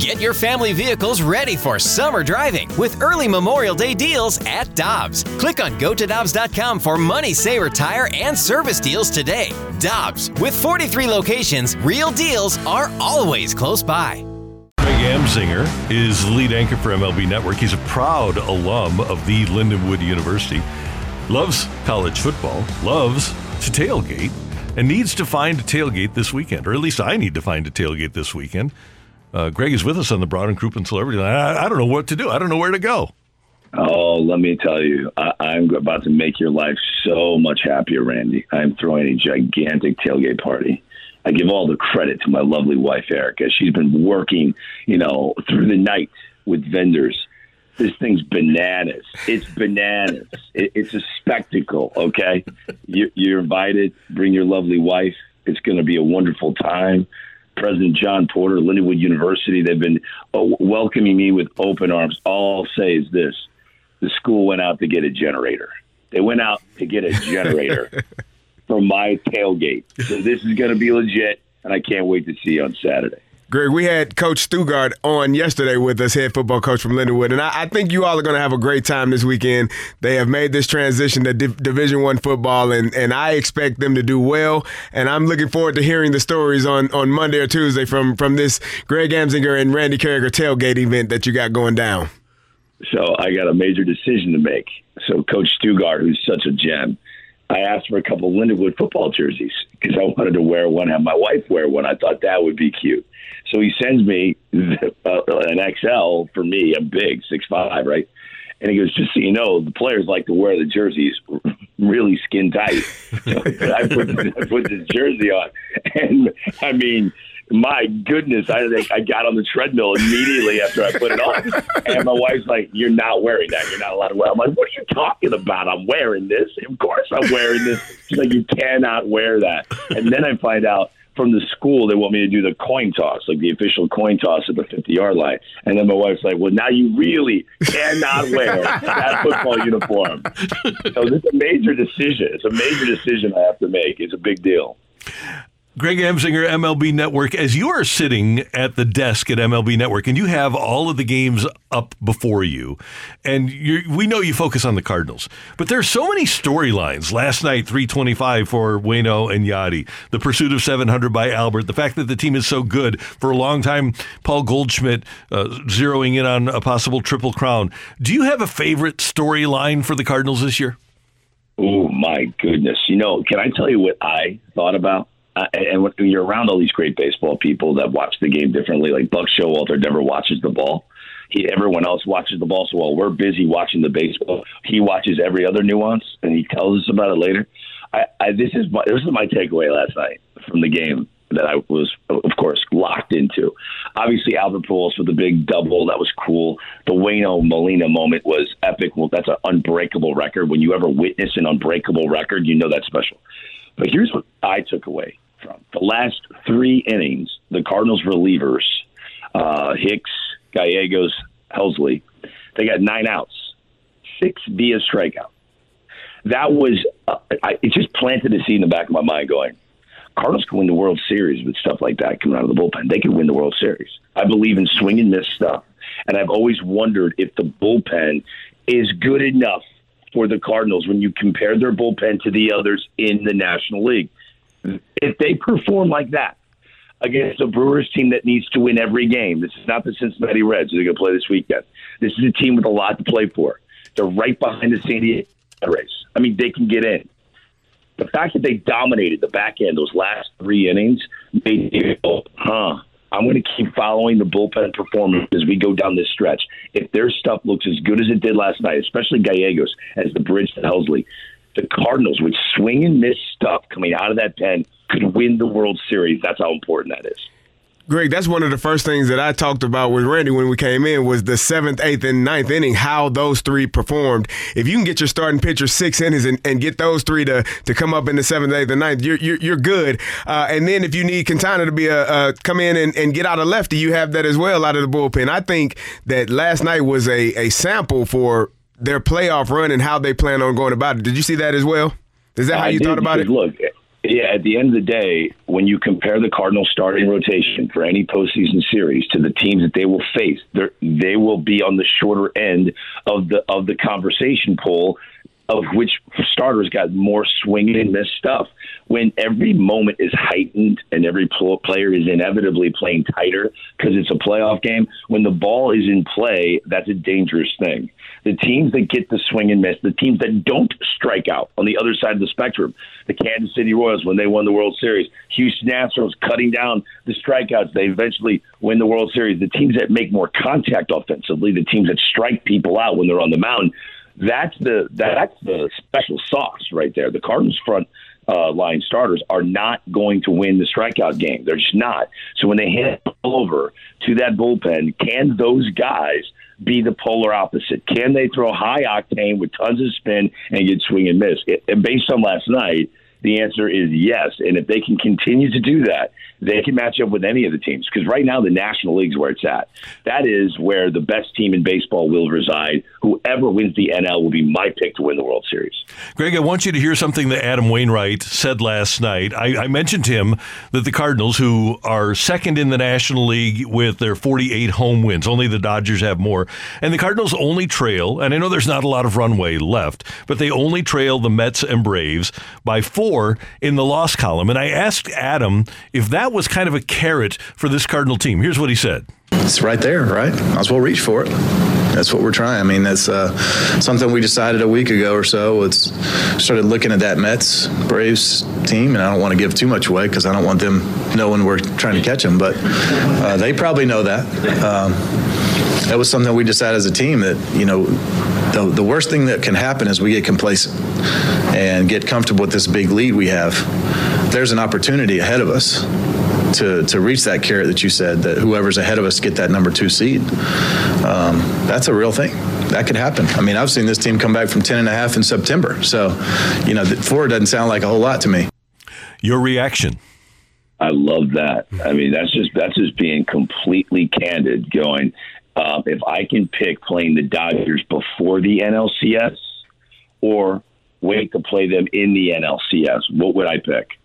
Get your family vehicles ready for summer driving with early Memorial Day deals at Dobbs. Click on gotodobbs.com for money saver tire and service deals today. Dobbs, with 43 locations, real deals are always close by. Greg Amsinger is lead anchor for MLB Network. He's a proud alum of the Lindenwood University. Loves college football, loves to tailgate, and needs to find a tailgate this weekend, or at least I need to find a tailgate this weekend. Uh, Greg is with us on the Brown and Crouppen Celebrity. I, I, don't know what to do. I don't know where to go. Oh, let me tell you, I, I'm about to make your life so much happier, Randy. I'm throwing a gigantic tailgate party. I give all the credit to my lovely wife, Erica. She's been working, you know, through the night with vendors. This thing's bananas. It's bananas. It, it's a spectacle, okay? You, you're invited. Bring your lovely wife. It's going to be a wonderful time. President John Porter, Lindenwood University. They've been uh, welcoming me with open arms. All I'll say is this the school went out to get a generator. They went out to get a generator for my tailgate. So this is going to be legit, and I can't wait to see you on Saturday. Greg, we had Coach Stugart on yesterday with us, head football coach from Lindenwood, and I, I think you all are going to have a great time this weekend. They have made this transition to Div- Division One football, and, and I expect them to do well. And I'm looking forward to hearing the stories on, on Monday or Tuesday from from this Greg Amsinger and Randy Karraker tailgate event that you got going down. So I got a major decision to make. So Coach Stugart, who's such a gem, I asked for a couple of Lindenwood football jerseys because I wanted to wear one, have my wife wear one. I thought that would be cute. So he sends me uh, an XL for me. I'm big, six five, right? And he goes, just so you know, the players like to wear the jerseys really skin tight. So I put I put this jersey on, and I mean, my goodness, I think I got on the treadmill immediately after I put it on. And my wife's like, You're not wearing that. You're not allowed to wear it. I'm like, What are you talking about? I'm wearing this. Of course I'm wearing this. She's like, You cannot wear that. And then I find out from the school they want me to do the coin toss, like the official coin toss at the 50 yard line. And then my wife's like, Well, now you really cannot wear that football uniform. So is a major decision. It's a major decision I have to make. It's a big deal. Greg Amsinger, MLB Network, as you are sitting at the desk at MLB Network and you have all of the games up before you, and we know you focus on the Cardinals, but there's so many storylines. Last night, 325 for Wayno and Yadi, the pursuit of 700 by Albert, the fact that the team is so good. For a long time, Paul Goldschmidt uh, zeroing in on a possible triple crown. Do you have a favorite storyline for the Cardinals this year? Oh, my goodness. You know, can I tell you what I thought about? Uh, and when you're around all these great baseball people that watch the game differently, like Buck Showalter never watches the ball. He, everyone else watches the ball. So while we're busy watching the baseball, he watches every other nuance and he tells us about it later. I, I this is my this is my takeaway last night from the game that I was, of course, locked into. Obviously, Albert Pujols with the big double that was cool. The Wayno Molina moment was epic. Well, that's an unbreakable record. When you ever witness an unbreakable record, you know that's special. But here's what I took away from the last three innings. The Cardinals relievers, uh, Hicks, Gallegos, Helsley, they got nine outs, six via strikeout. That was uh, I, it. Just planted a seed in the back of my mind, going, Cardinals can win the World Series with stuff like that coming out of the bullpen. They can win the World Series. I believe in swing and miss stuff, and I've always wondered if the bullpen is good enough for the Cardinals when you compare their bullpen to the others in the National League. If they perform like that against a Brewers team that needs to win every game, this is not the Cincinnati Reds who are going to play this weekend. This is a team with a lot to play for. They're right behind the San Diego Rays. I mean, they can get in. The fact that they dominated the back end those last three innings made me go, huh, I'm going to keep following the bullpen performance as we go down this stretch. If their stuff looks as good as it did last night, especially Gallegos as the bridge to Helsley, the Cardinals with swing and miss stuff coming out of that pen could win the World Series. That's how important that is. Greg, that's one of the first things that I talked about with Randy when we came in was the seventh, eighth, and ninth inning, how those three performed. If you can get your starting pitcher six innings and, and get those three to, to come up in the seventh, eighth, and ninth, you're, you're, you're good. Uh, and then if you need Quintana to be a, come in and, and get out of lefty, you have that as well out of the bullpen. I think that last night was a, a sample for their playoff run and how they plan on going about it. Did you see that as well? Is that how you thought about it? Look, Yeah, at the end of the day, when you compare the Cardinals starting rotation for any postseason series to the teams that they will face, they will be on the shorter end of the of the conversation poll of which starters got more swing and miss stuff. When every moment is heightened and every player is inevitably playing tighter because it's a playoff game, when the ball is in play, that's a dangerous thing. The teams that get the swing and miss, the teams that don't strike out on the other side of the spectrum, the Kansas City Royals when they won the World Series, Houston Astros cutting down the strikeouts, they eventually win the World Series. The teams that make more contact offensively, the teams that strike people out when they're on the mound, that's the that's the special sauce right there. The Cardinals front uh, line starters are not going to win the strikeout game. They're just not. So when they hand over to that bullpen, can those guys be the polar opposite? Can they throw high octane with tons of spin and get swing and miss? It, based on last night, the answer is yes. And if they can continue to do that, they can match up with any of the teams. Because right now, the National League is where it's at. That is where the best team in baseball will reside. Whoever wins the NL will be my pick to win the World Series. Greg, I want you to hear something that Adam Wainwright said last night. I, I mentioned to him that the Cardinals, who are second in the National League with their 48 home wins, only the Dodgers have more, and the Cardinals only trail, and I know there's not a lot of runway left, but they only trail the Mets and Braves by four in the loss column. And I asked Adam if that that was kind of a carrot for this Cardinal team. Here's what he said. It's right there, right? Might as well reach for it. That's what we're trying. I mean, that's uh, something we decided a week ago or so. It's started looking at that Mets Braves team, and I don't want to give too much away because I don't want them knowing we're trying to catch them. But uh, they probably know that. Um, that was something we decided as a team that you know the, the worst thing that can happen is we get complacent and get comfortable with this big lead we have. There's an opportunity ahead of us to, to reach that carrot that you said that whoever's ahead of us get that number two seed. Um, that's a real thing. That could happen. I mean, I've seen this team come back from 10 and a half in September. So, you know, four doesn't sound like a whole lot to me. Your reaction? I love that. I mean, that's just that's just being completely candid. Going, um, if I can pick playing the Dodgers before the NLCS or wait to play them in the NLCS, what would I pick?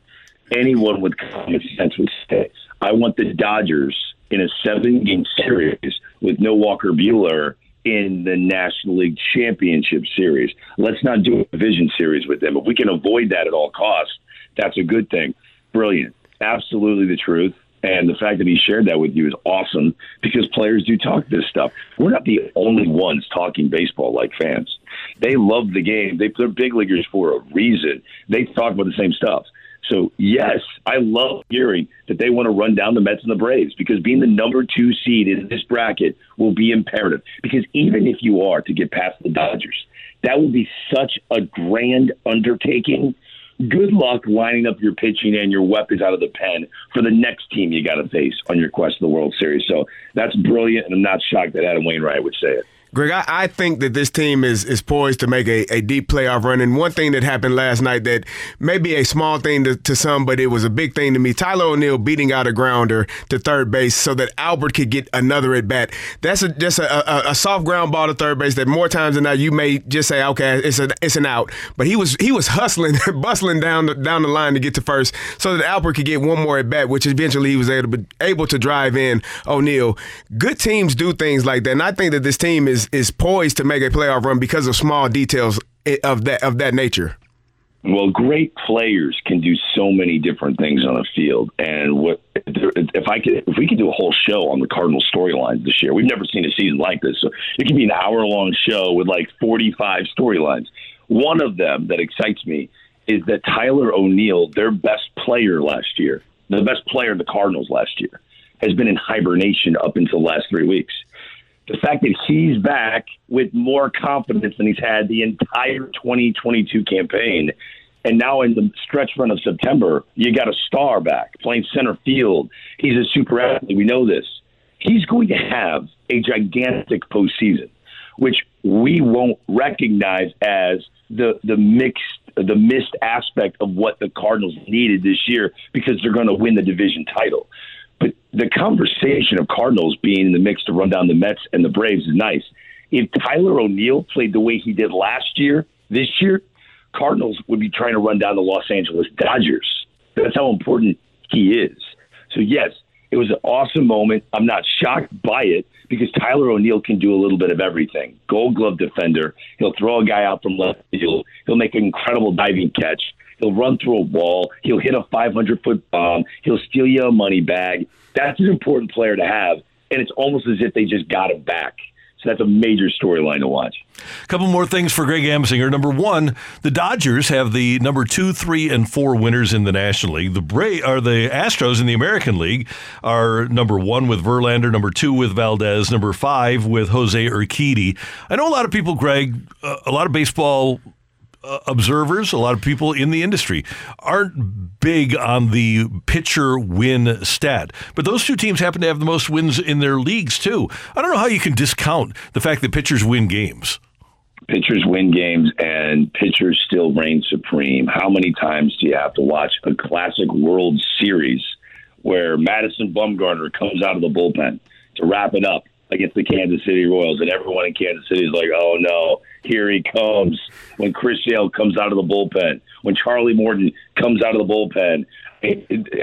anyone with common sense would say, I want the Dodgers in a seven game series with no Walker Buehler in the National League Championship Series. Let's not do a division series with them. If we can avoid that at all costs, that's a good thing. Brilliant. Absolutely the truth. And the fact that he shared that with you is awesome because players do talk this stuff. We're not the only ones talking baseball like fans. They love the game. They, they're big leaguers for a reason. They talk about the same stuff. So, yes, I love hearing that they want to run down the Mets and the Braves because being the number two seed in this bracket will be imperative. Because even if you are to get past the Dodgers, that will be such a grand undertaking. Good luck lining up your pitching and your weapons out of the pen for the next team you got to face on your quest to the World Series. So that's brilliant, and I'm not shocked that Adam Wainwright would say it. Greg, I, I, think that this team is is poised to make a, a deep playoff run. And one thing that happened last night that may be a small thing to, to some, but it was a big thing to me. Tyler O'Neill beating out a grounder to third base so that Albert could get another at bat. That's a, just a, a, a, soft ground ball to third base that more times than not you may just say, okay, it's a, it's an out. But he was he was hustling, bustling down the, down the line to get to first so that Albert could get one more at bat, which eventually he was able to, able to drive in O'Neill. Good teams do things like that, and I think that this team is is poised to make a playoff run because of small details of that of that nature. Well, great players can do so many different things on a field, and what if I could if we could do a whole show on the Cardinal storylines this year? We've never seen a season like this, so it could be an hour long show with like forty five storylines. One of them that excites me is that Tyler O'Neill, their best player last year, the best player of the Cardinals last year, has been in hibernation up until the last three weeks the fact that he's back with more confidence than he's had the entire 2022 campaign. And now in the stretch run of September, you got a star back playing center field. He's a super athlete. We know this. He's going to have a gigantic postseason, which we won't recognize as the the mixed the missed aspect of what the Cardinals needed this year because they're going to win the division title. But the conversation of Cardinals being in the mix to run down the Mets and the Braves is nice. If Tyler O'Neill played the way he did last year, this year, Cardinals would be trying to run down the Los Angeles Dodgers. That's how important he is. So yes, it was an awesome moment. I'm not shocked by it because Tyler O'Neill can do a little bit of everything. Gold glove defender. He'll throw a guy out from left field. He'll make an incredible diving catch. He'll run through a wall. He'll hit a 500 foot bomb. He'll steal you a money bag. That's an important player to have. And it's almost as if they just got him back. So that's a major storyline to watch. A couple more things for Greg Amsinger. Number one, the Dodgers have the number two, three, and four winners in the National League. The Bra- the Astros in the American League are number one with Verlander, number two with Valdez, number five with Jose Urquidy. I know a lot of people, Greg, a lot of baseball Uh, observers, a lot of people in the industry aren't big on the pitcher win stat. But those two teams happen to have the most wins in their leagues, too. I don't know how you can discount the fact that pitchers win games. Pitchers win games and pitchers still reign supreme. How many times do you have to watch a classic World Series where Madison Bumgarner comes out of the bullpen to wrap it up against the Kansas City Royals, and everyone in Kansas City is like, "Oh no, here he comes!" When Chris Sale comes out of the bullpen, when Charlie Morton comes out of the bullpen,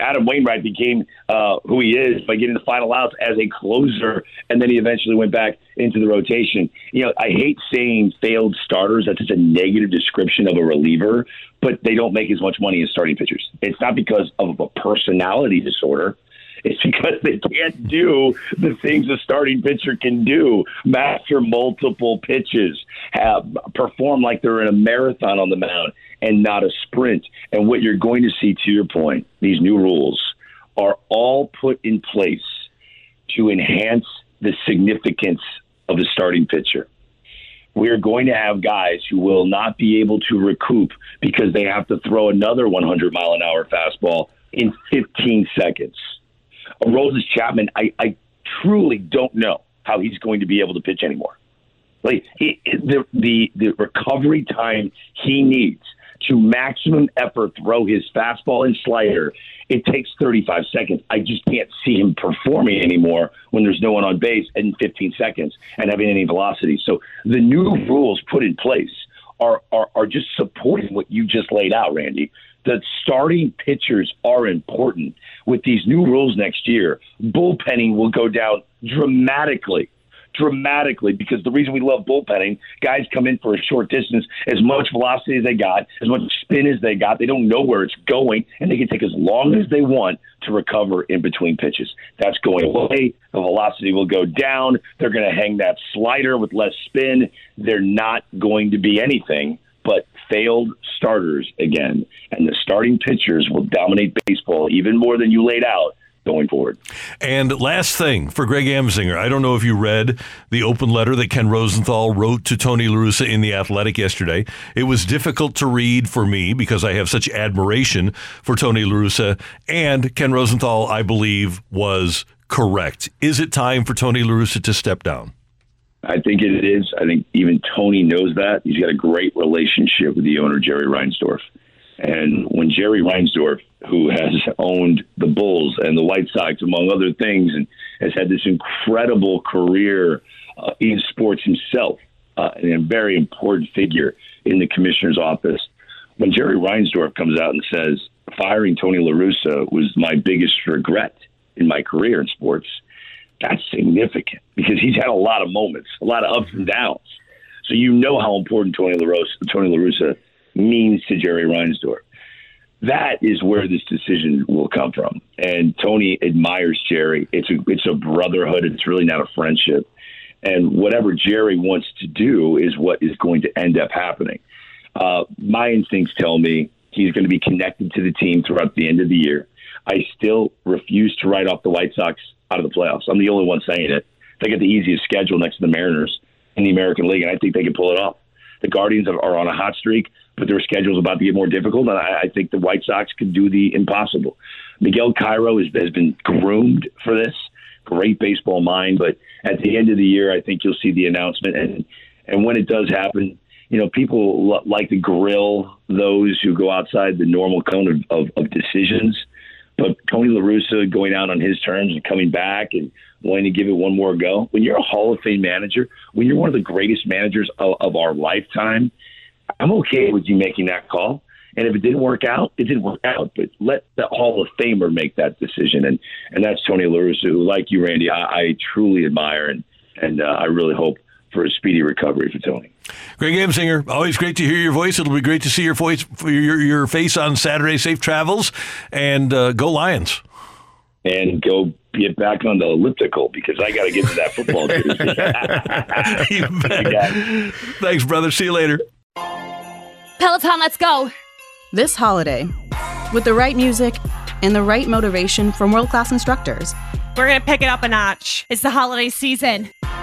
Adam Wainwright became uh, who he is by getting the final outs as a closer, and then he eventually went back into the rotation. You know, I hate saying failed starters. That's just a negative description of a reliever, but they don't make as much money as starting pitchers. It's not because of a personality disorder. It's because they can't do the things a starting pitcher can do master multiple pitches, have perform like they're in a marathon on the mound and not a sprint. And what you're going to see, to your point, these new rules are all put in place to enhance the significance of the starting pitcher. We are going to have guys who will not be able to recoup because they have to throw another 100 mile an hour fastball in 15 seconds. Aroldis Chapman, I, I truly don't know how he's going to be able to pitch anymore. Like he, the the the recovery time he needs to maximum effort throw his fastball and slider, it takes 35 seconds. I just can't see him performing anymore when there's no one on base in 15 seconds and having any velocity. So the new rules put in place are, are, are just supporting what you just laid out, Randy that starting pitchers are important. With these new rules next year, bullpenning will go down dramatically. Dramatically, because the reason we love bullpenning, guys come in for a short distance, as much velocity as they got, as much spin as they got. They don't know where it's going, and they can take as long as they want to recover in between pitches. That's going away. The velocity will go down. They're going to hang that slider with less spin. They're not going to be anything but failed starters again, and the starting pitchers will dominate baseball even more than you laid out going forward. And last thing for Greg Amsinger, I don't know if you read the open letter that Ken Rosenthal wrote to Tony La Russa in The Athletic yesterday. It was difficult to read for me because I have such admiration for Tony La Russa, and Ken Rosenthal, I believe, was correct. Is it time for Tony La Russa to step down? I think it is. I think even Tony knows that. He's got a great relationship with the owner, Jerry Reinsdorf. And when Jerry Reinsdorf, who has owned the Bulls and the White Sox, among other things, and has had this incredible career uh, in sports himself, uh, and a very important figure in the commissioner's office, when Jerry Reinsdorf comes out and says, firing Tony La Russa was my biggest regret in my career in sports, that's significant because he's had a lot of moments, a lot of ups and downs. So you know how important Tony La Russa, Tony La Russa means to Jerry Reinsdorf. That is where this decision will come from. And Tony admires Jerry. It's a it's a brotherhood. It's really not a friendship. And whatever Jerry wants to do is what is going to end up happening. Uh, my instincts tell me he's going to be connected to the team throughout the end of the year. I still refuse to write off the White Sox out of the playoffs. I'm the only one saying it. They get the easiest schedule next to the Mariners in the American League, and I think they can pull it off. The Guardians are on a hot streak, but their schedule is about to get more difficult, and I, I think the White Sox can do the impossible. Miguel Cairo has, been groomed for this. Great baseball mind, but at the end of the year, I think you'll see the announcement, and and when it does happen, you know, people l- like to grill those who go outside the normal cone of, of, of decisions. But Tony La Russa going out on his terms and coming back and wanting to give it one more go. When you're a Hall of Fame manager, when you're one of the greatest managers of, of our lifetime, I'm okay with you making that call. And if it didn't work out, it didn't work out. But let the Hall of Famer make that decision, and and that's Tony La Russa, who, like you, Randy, I, I truly admire, and and uh, I really hope for a speedy recovery for Tony. Greg Amsinger, always great to hear your voice. It'll be great to see your voice, your your face on Saturday. Safe travels, and uh, go Lions. And go get back on the elliptical because I got to get to that football jersey. Thanks, brother. See you later. Peloton, let's go. This holiday, with the right music and the right motivation from world class instructors, we're going to pick it up a notch. It's the holiday season.